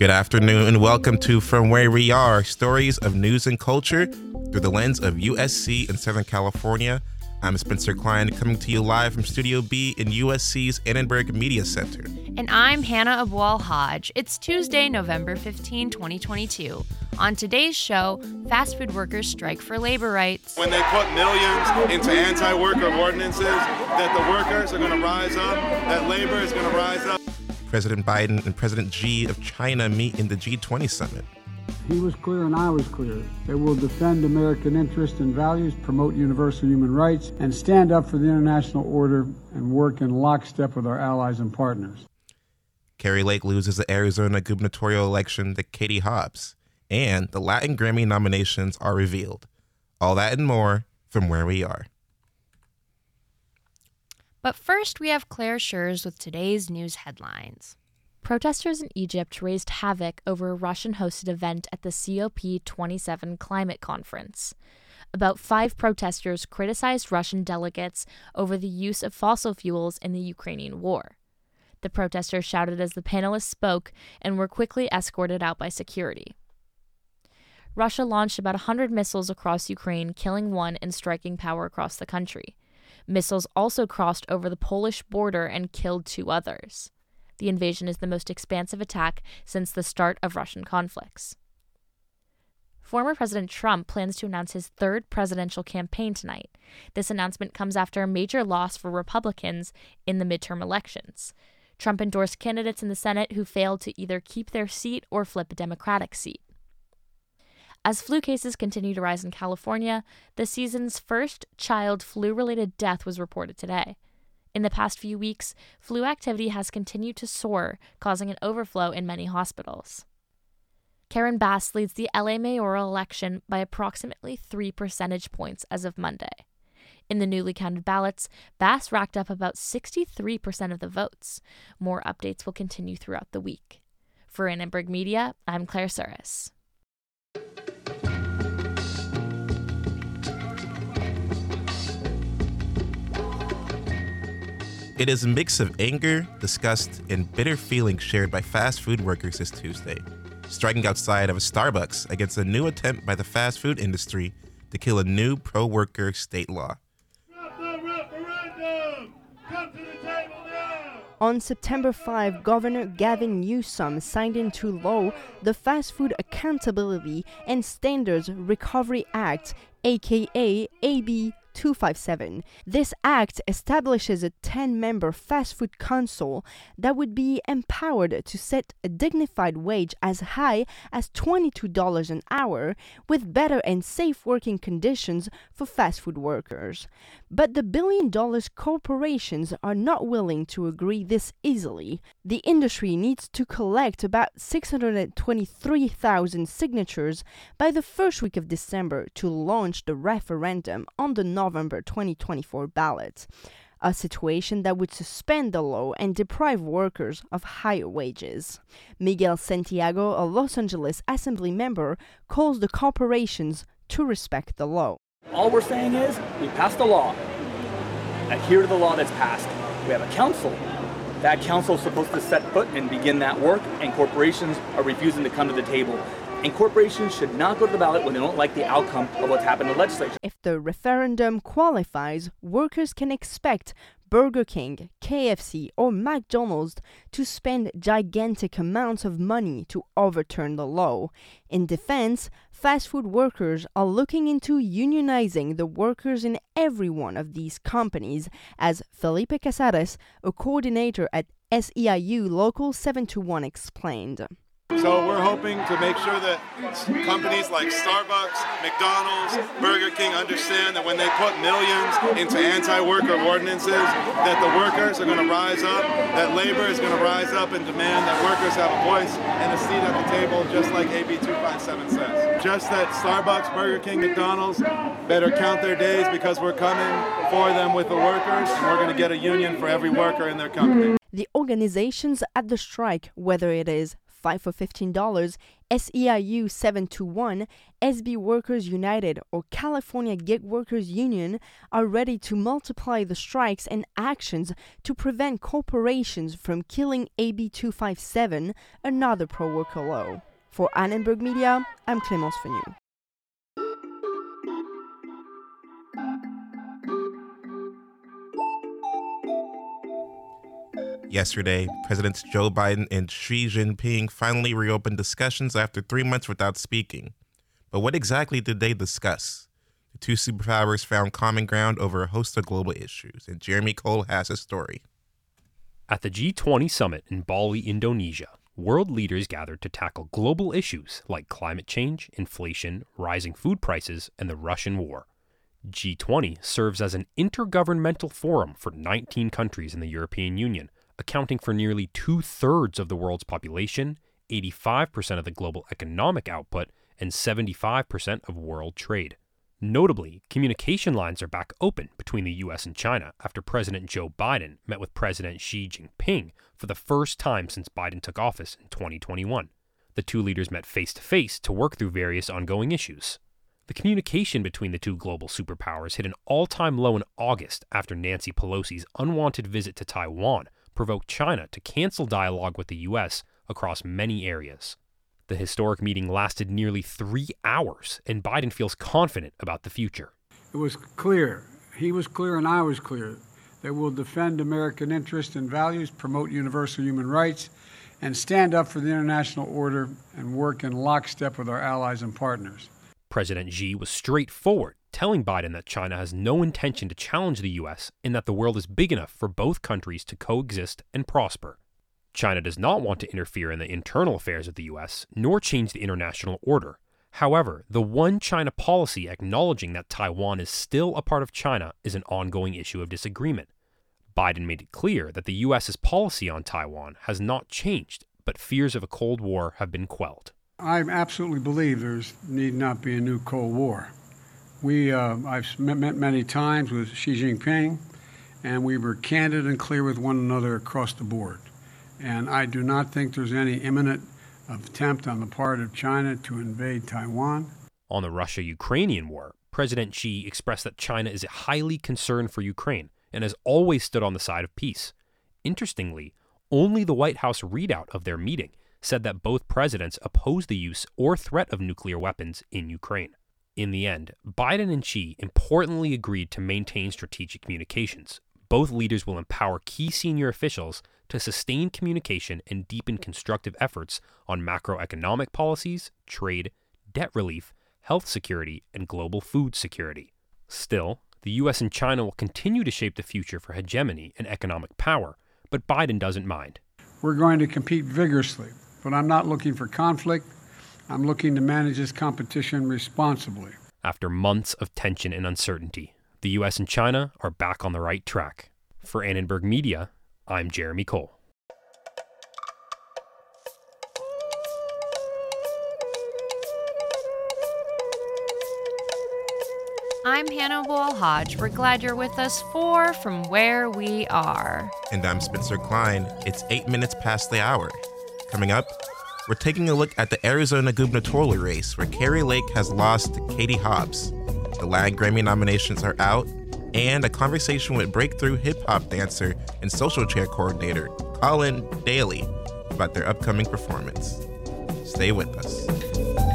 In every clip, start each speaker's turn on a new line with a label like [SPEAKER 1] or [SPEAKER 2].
[SPEAKER 1] Good afternoon and welcome to From Where We Are stories of news and culture through the lens of USC in Southern California. I'm Spencer Klein coming to you live from Studio B in USC's Annenberg Media Center.
[SPEAKER 2] And I'm Hannah Abwal Hodge. It's Tuesday, November 15, 2022. On today's show, fast food workers strike for labor rights.
[SPEAKER 3] When they put millions into anti worker ordinances, that the workers are going to rise up, that labor is going to rise up.
[SPEAKER 1] President Biden and President Xi of China meet in the G20 summit.
[SPEAKER 4] He was clear and I was clear. They will defend American interests and values, promote universal human rights, and stand up for the international order and work in lockstep with our allies and partners.
[SPEAKER 1] Kari Lake loses the Arizona gubernatorial election to Katie Hobbs, and the Latin Grammy nominations are revealed. All that and more from where we are.
[SPEAKER 2] But first, we have Claire Schurz with today's news headlines.
[SPEAKER 5] Protesters in Egypt raised havoc over a Russian hosted event at the COP27 climate conference. About five protesters criticized Russian delegates over the use of fossil fuels in the Ukrainian war. The protesters shouted as the panelists spoke and were quickly escorted out by security. Russia launched about 100 missiles across Ukraine, killing one and striking power across the country. Missiles also crossed over the Polish border and killed two others. The invasion is the most expansive attack since the start of Russian conflicts. Former President Trump plans to announce his third presidential campaign tonight. This announcement comes after a major loss for Republicans in the midterm elections. Trump endorsed candidates in the Senate who failed to either keep their seat or flip a Democratic seat. As flu cases continue to rise in California, the season's first child flu related death was reported today. In the past few weeks, flu activity has continued to soar, causing an overflow in many hospitals. Karen Bass leads the LA mayoral election by approximately 3 percentage points as of Monday. In the newly counted ballots, Bass racked up about 63% of the votes. More updates will continue throughout the week. For Annenberg Media, I'm Claire Suris.
[SPEAKER 1] It is a mix of anger, disgust, and bitter feelings shared by fast food workers this Tuesday, striking outside of a Starbucks against a new attempt by the fast food industry to kill a new pro worker state law.
[SPEAKER 6] On September 5, Governor Gavin Newsom signed into law the Fast Food Accountability and Standards Recovery Act, aka AB 257. This act establishes a 10 member fast food council that would be empowered to set a dignified wage as high as $22 an hour with better and safe working conditions for fast food workers. But the billion dollars corporations are not willing to agree this easily. The industry needs to collect about 623,000 signatures by the first week of December to launch the referendum on the November 2024 ballot. A situation that would suspend the law and deprive workers of higher wages. Miguel Santiago, a Los Angeles Assembly member, calls the corporations to respect the law.
[SPEAKER 7] All we're saying is we passed a law. Adhere to the law that's passed. We have a council. That council is supposed to set foot and begin that work, and corporations are refusing to come to the table. And corporations should not go to the ballot when they don't like the outcome of what's happened in the legislature.
[SPEAKER 6] If the referendum qualifies, workers can expect Burger King, KFC, or McDonald's to spend gigantic amounts of money to overturn the law. In defense, fast food workers are looking into unionizing the workers in every one of these companies, as Felipe Casares, a coordinator at SEIU Local 721, explained.
[SPEAKER 3] So we're hoping to make sure that companies like Starbucks, McDonald's, Burger King understand that when they put millions into anti-worker ordinances, that the workers are going to rise up, that labor is going to rise up and demand that workers have a voice and a seat at the table, just like AB 257 says. Just that Starbucks, Burger King, McDonald's better count their days because we're coming for them with the workers, and we're going to get a union for every worker in their company.
[SPEAKER 6] The organizations at the strike, whether it is Fight for $15, SEIU 721, SB Workers United, or California Gig Workers Union are ready to multiply the strikes and actions to prevent corporations from killing AB 257, another pro worker law. For Annenberg Media, I'm Clémence Fenu.
[SPEAKER 1] Yesterday, Presidents Joe Biden and Xi Jinping finally reopened discussions after three months without speaking. But what exactly did they discuss? The two superpowers found common ground over a host of global issues, and Jeremy Cole has a story.
[SPEAKER 8] At the G20 summit in Bali, Indonesia, world leaders gathered to tackle global issues like climate change, inflation, rising food prices, and the Russian war. G20 serves as an intergovernmental forum for 19 countries in the European Union accounting for nearly two thirds of the world's population, 85% of the global economic output, and 75% of world trade. Notably, communication lines are back open between the US and China after President Joe Biden met with President Xi Jinping for the first time since Biden took office in 2021. The two leaders met face to face to work through various ongoing issues. The communication between the two global superpowers hit an all time low in August after Nancy Pelosi's unwanted visit to Taiwan provoked China to cancel dialogue with the U.S. across many areas. The historic meeting lasted nearly three hours, and Biden feels confident about the future.
[SPEAKER 4] It was clear, he was clear, and I was clear, that we'll defend American interests and values, promote universal human rights, and stand up for the international order and work in lockstep with our allies and partners.
[SPEAKER 8] President Xi was straightforward telling Biden that China has no intention to challenge the U.S. and that the world is big enough for both countries to coexist and prosper. China does not want to interfere in the internal affairs of the U.S., nor change the international order. However, the one China policy acknowledging that Taiwan is still a part of China is an ongoing issue of disagreement. Biden made it clear that the U.S.'s policy on Taiwan has not changed, but fears of a Cold War have been quelled.
[SPEAKER 4] I absolutely believe there need not be a new Cold War. We, uh, I've met many times with Xi Jinping, and we were candid and clear with one another across the board. And I do not think there's any imminent attempt on the part of China to invade Taiwan.
[SPEAKER 8] On the Russia Ukrainian war, President Xi expressed that China is highly concerned for Ukraine and has always stood on the side of peace. Interestingly, only the White House readout of their meeting said that both presidents oppose the use or threat of nuclear weapons in Ukraine. In the end, Biden and Xi importantly agreed to maintain strategic communications. Both leaders will empower key senior officials to sustain communication and deepen constructive efforts on macroeconomic policies, trade, debt relief, health security, and global food security. Still, the US and China will continue to shape the future for hegemony and economic power, but Biden doesn't mind.
[SPEAKER 4] We're going to compete vigorously, but I'm not looking for conflict. I'm looking to manage this competition responsibly.
[SPEAKER 8] After months of tension and uncertainty, the U.S. and China are back on the right track. For Annenberg Media, I'm Jeremy Cole.
[SPEAKER 2] I'm Hannah Wall Hodge. We're glad you're with us for From Where We Are.
[SPEAKER 1] And I'm Spencer Klein. It's eight minutes past the hour. Coming up, we're taking a look at the Arizona gubernatorial race where Kari Lake has lost to Katie Hobbs. The LAG Grammy nominations are out, and a conversation with breakthrough hip hop dancer and social chair coordinator Colleen Daly about their upcoming performance. Stay with us.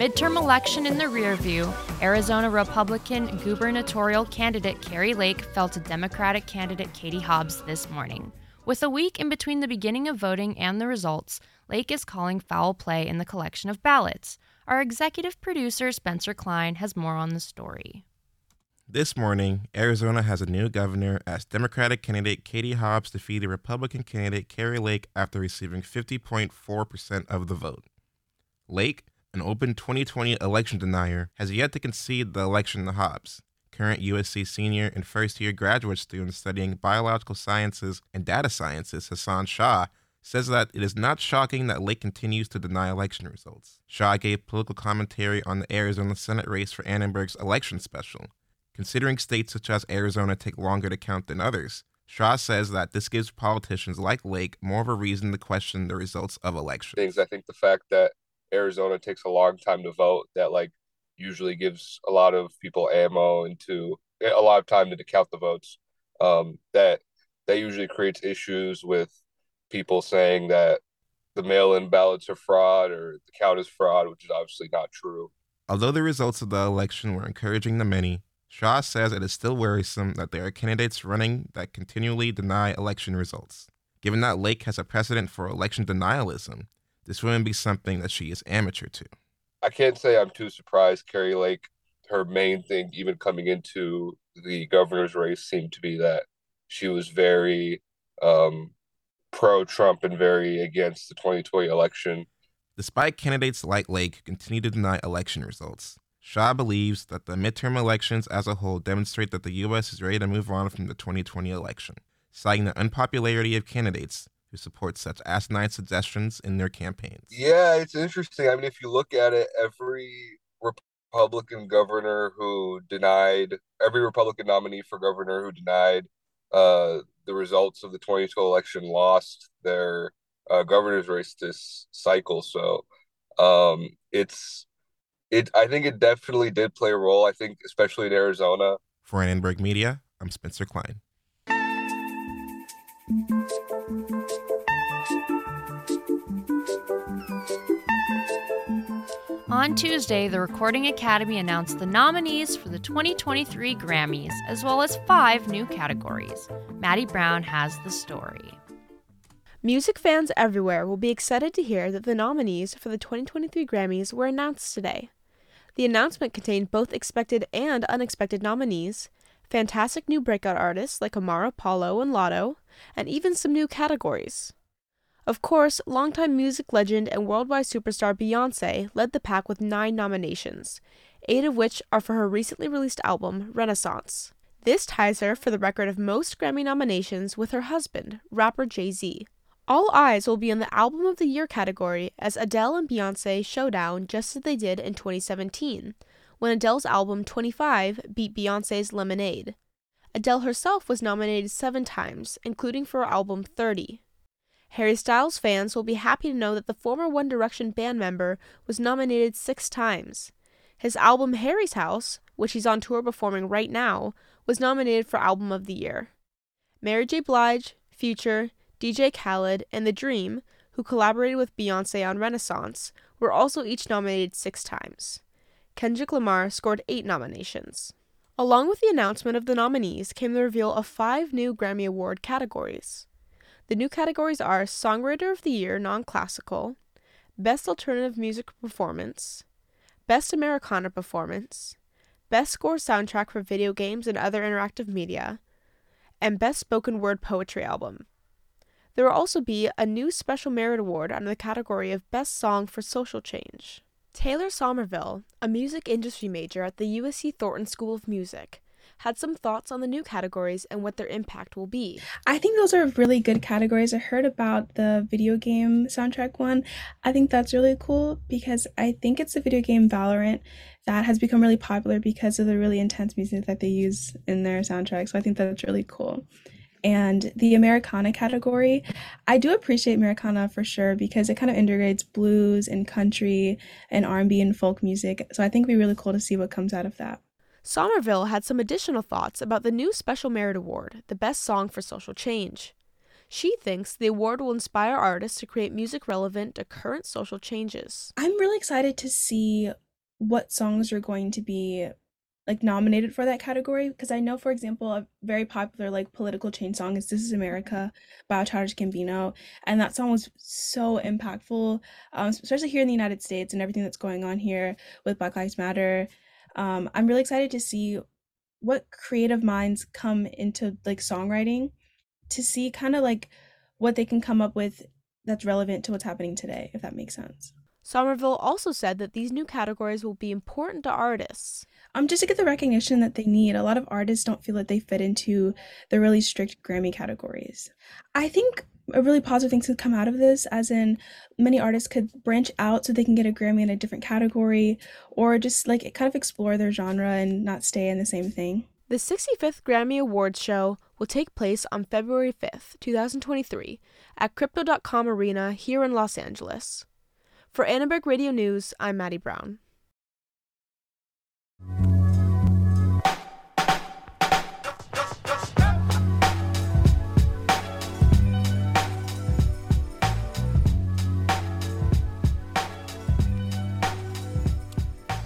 [SPEAKER 2] Midterm election in the rearview, Arizona Republican gubernatorial candidate Kari Lake fell to Democratic candidate Katie Hobbs this morning. With a week in between the beginning of voting and the results, Lake is calling foul play in the collection of ballots. Our executive producer, Spencer Klein, has more on the story.
[SPEAKER 1] This morning, Arizona has a new governor as Democratic candidate Katie Hobbs defeated Republican candidate Kari Lake after receiving 50.4% of the vote. Lake, an open 2020 election denier, has yet to concede the election to Hobbs. Current USC senior and first year graduate student studying biological sciences and data sciences, Hassan Shah, says that it is not shocking that Lake continues to deny election results. Shah gave political commentary on the Arizona Senate race for Annenberg's election special. considering states such as Arizona take longer to count than others. Shah says that this gives politicians like Lake more of a reason to question the results of elections.
[SPEAKER 9] Things I think the fact that Arizona takes a long time to vote, that like usually gives a lot of people ammo into a lot of time to count the votes. Um, that that usually creates issues with people saying that the mail-in ballots are fraud or the count is fraud, which is obviously not true.
[SPEAKER 1] Although the results of the election were encouraging to many, Shah says it is still worrisome that there are candidates running that continually deny election results. Given that Lake has a precedent for election denialism, this wouldn't be something that she is amateur to.
[SPEAKER 9] I can't say I'm too surprised. Kari Lake, her main thing, even coming into the governor's race, seemed to be that she was very um, pro Trump and very against the 2020 election.
[SPEAKER 1] Despite candidates like Lake continue to deny election results, Shah believes that the midterm elections as a whole demonstrate that the U.S. is ready to move on from the 2020 election, citing the unpopularity of candidates who support such asinine suggestions in their campaigns.
[SPEAKER 9] Yeah, it's interesting. I mean, if you look at it, every Republican governor who denied, every Republican nominee for governor who denied uh, the results of the 2012 election lost their uh, governor's race this cycle. So um, it's it. I think it definitely did play a role. I think especially in Arizona.
[SPEAKER 1] For Annenberg Media, I'm Spencer Klein.
[SPEAKER 2] On Tuesday, the Recording Academy announced the nominees for the 2023 Grammys, as well as five new categories. Maddie Brown has the story.
[SPEAKER 10] Music fans everywhere will be excited to hear that the nominees for the 2023 Grammys were announced today. The announcement contained both expected and unexpected nominees, fantastic new breakout artists like Omar Apollo and Latto, and even some new categories. Of course, longtime music legend and worldwide superstar Beyonce led the pack with nine nominations, eight of which are for her recently released album, Renaissance. This ties her for the record of most Grammy nominations with her husband, rapper Jay Z. All eyes will be on the Album of the Year category as Adele and Beyonce showdown just as they did in 2017, when Adele's album 25 beat Beyonce's Lemonade. Adele herself was nominated seven times, including for her album 30. Harry Styles fans will be happy to know that the former One Direction band member was nominated six times. His album Harry's House, which he's on tour performing right now, was nominated for Album of the Year. Mary J. Blige, Future, DJ Khaled, and The Dream, who collaborated with Beyonce on Renaissance, were also each nominated six times. Kendrick Lamar scored eight nominations. Along with the announcement of the nominees came the reveal of five new Grammy Award categories. The new categories are Songwriter of the Year Non Classical, Best Alternative Music Performance, Best Americana Performance, Best Score Soundtrack for Video Games and Other Interactive Media, and Best Spoken Word Poetry Album. There will also be a new Special Merit Award under the category of Best Song for Social Change. Taylor Somerville, a music industry major at the USC Thornton School of Music, had some thoughts on the new categories and what their impact will be.
[SPEAKER 11] I think those are really good categories. I heard about the video game soundtrack one. I think that's really cool because I think it's the video game Valorant that has become really popular because of the really intense music that they use in their soundtrack. So I think that's really cool and the Americana category. I do appreciate Americana for sure because it kind of integrates blues and country and R&B and folk music. So I think it'd be really cool to see what comes out of that.
[SPEAKER 10] Somerville had some additional thoughts about the new Special Merit Award, the best song for social change. She thinks the award will inspire artists to create music relevant to current social changes.
[SPEAKER 11] I'm really excited to see what songs are going to be like nominated for that category because I know, for example, a very popular like political change song is "This Is America" by Childish Gambino, and that song was so impactful, um, especially here in the United States and everything that's going on here with Black Lives Matter. Um, i'm really excited to see what creative minds come into like songwriting to see kind of like what they can come up with that's relevant to what's happening today if that makes sense
[SPEAKER 10] somerville also said that these new categories will be important to artists
[SPEAKER 11] um, just to get the recognition that they need. A lot of artists don't feel that they fit into the really strict Grammy categories. I think a really positive thing to come out of this, as in many artists could branch out so they can get a Grammy in a different category or just like kind of explore their genre and not stay in the same thing.
[SPEAKER 10] The 65th Grammy Awards show will take place on February 5th, 2023, at Crypto.com Arena here in Los Angeles. For Annenberg Radio News, I'm Maddie Brown.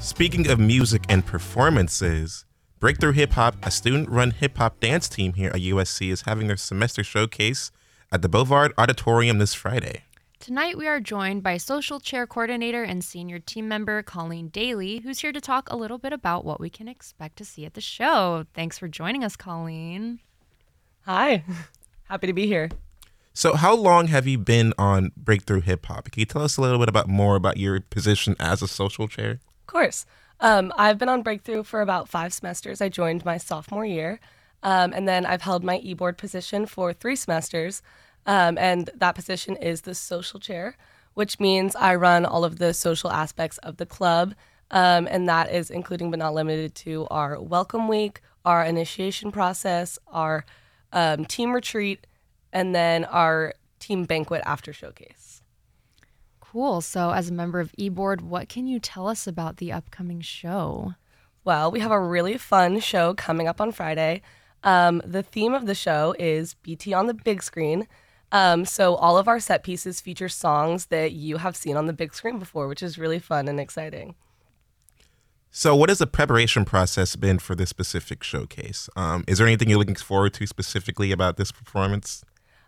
[SPEAKER 1] Speaking of music and performances, Breakthrough Hip Hop, a student run hip hop dance team here at USC, is having their semester showcase at the Bovard Auditorium this Friday.
[SPEAKER 2] Tonight, we are joined by Social Chair Coordinator and Senior Team Member Colleen Daly, who's here to talk a little bit about what we can expect to see at the show. Thanks for joining us, Colleen.
[SPEAKER 12] Hi, happy to be here.
[SPEAKER 1] So, how long have you been on Breakthrough Hip Hop? Can you tell us a little bit about more about your position as a social chair?
[SPEAKER 12] Of course. Um, I've been on Breakthrough for about five semesters. I joined my sophomore year, um, and then I've held my e board position for three semesters. Um, and that position is the social chair, which means I run all of the social aspects of the club. Um, and that is including but not limited to our welcome week, our initiation process, our um, team retreat, and then our team banquet after showcase.
[SPEAKER 2] Cool. So, as a member of eBoard, what can you tell us about the upcoming show?
[SPEAKER 12] Well, we have a really fun show coming up on Friday. Um, the theme of the show is BT on the big screen. Um, so all of our set pieces feature songs that you have seen on the big screen before, which is really fun and exciting.
[SPEAKER 1] So, what has the preparation process been for this specific showcase? Um, is there anything you're looking forward to specifically about this performance?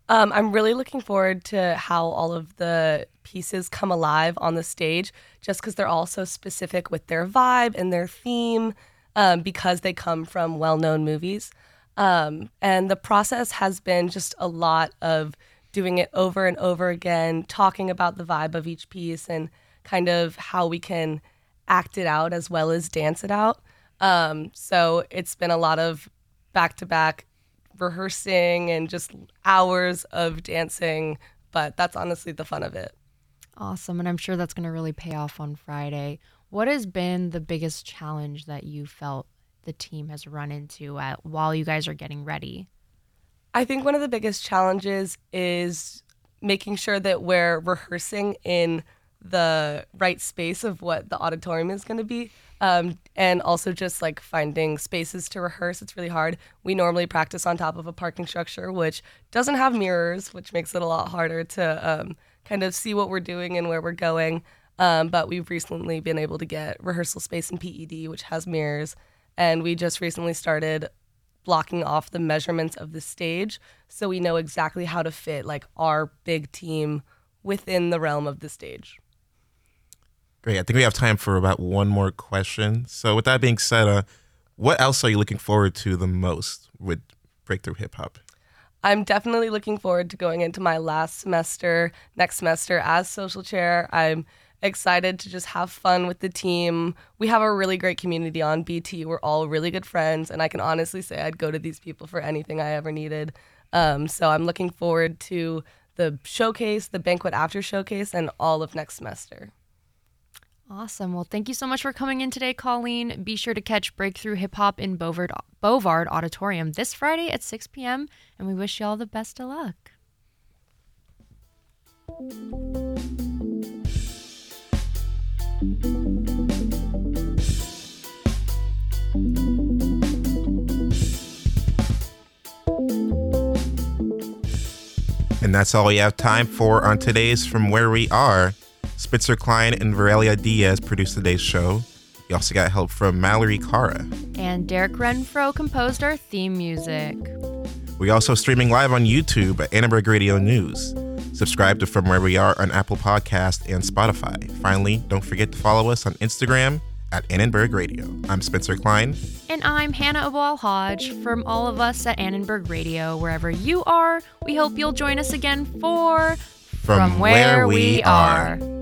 [SPEAKER 12] Um, I'm really looking forward to how all of the pieces come alive on the stage, just because they're all so specific with their vibe and their theme, um, because they come from well known movies. Um, and the process has been just a lot of doing it over and over again, talking about the vibe of each piece and kind of how we can act it out as well as dance it out. Um, so it's been a lot of back to back rehearsing and just hours of dancing, but that's honestly the fun of it.
[SPEAKER 2] Awesome. And I'm sure that's going to really pay off on Friday. What has been the biggest challenge that you felt the team has run into at, while you guys are getting ready?
[SPEAKER 12] I think one of the biggest challenges is making sure that we're rehearsing in the right space of what the auditorium is going to be. Um, and also just like finding spaces to rehearse. It's really hard. We normally practice on top of a parking structure, which doesn't have mirrors, which makes it a lot harder to um, kind of see what we're doing and where we're going. Um, but we've recently been able to get rehearsal space in PED, which has mirrors. And we just recently started blocking off the measurements of the stage so we know exactly how to fit like our big team within the realm of the stage.
[SPEAKER 1] Great. I think we have time for about one more question. So, with that being said, uh, what else are you looking forward to the most with Breakthrough Hip Hop?
[SPEAKER 12] I'm definitely looking forward to going into my last semester next semester as social chair. I'm excited to just have fun with the team. We have a really great community on BT. We're all really good friends, and I can honestly say I'd go to these people for anything I ever needed. Um, so I'm looking forward to the showcase, the banquet after showcase, and all of next semester.
[SPEAKER 2] Awesome. Well, thank you so much for coming in today, Colleen. Be sure to catch Breakthrough Hip Hop in Bovard, Bovard Auditorium this Friday at 6 p.m., and we wish you all the best of luck.
[SPEAKER 1] And that's all we have time for on today's From Where We Are. Spencer Klein and Varelia Diaz produced today's show. We also got help from Mallory Cara.
[SPEAKER 2] And Derek Renfro composed our theme music.
[SPEAKER 1] We also streaming live on YouTube at Annenberg Radio News. Subscribe to From Where We Are on Apple Podcast and Spotify. Finally, don't forget to follow us on Instagram at Annenberg Radio. I'm Spencer Klein.
[SPEAKER 2] And I'm Hannah Abal Hodge. From all of us at Annenberg Radio, wherever you are, we hope you'll join us again for
[SPEAKER 1] From, From Where, where, We, are. are.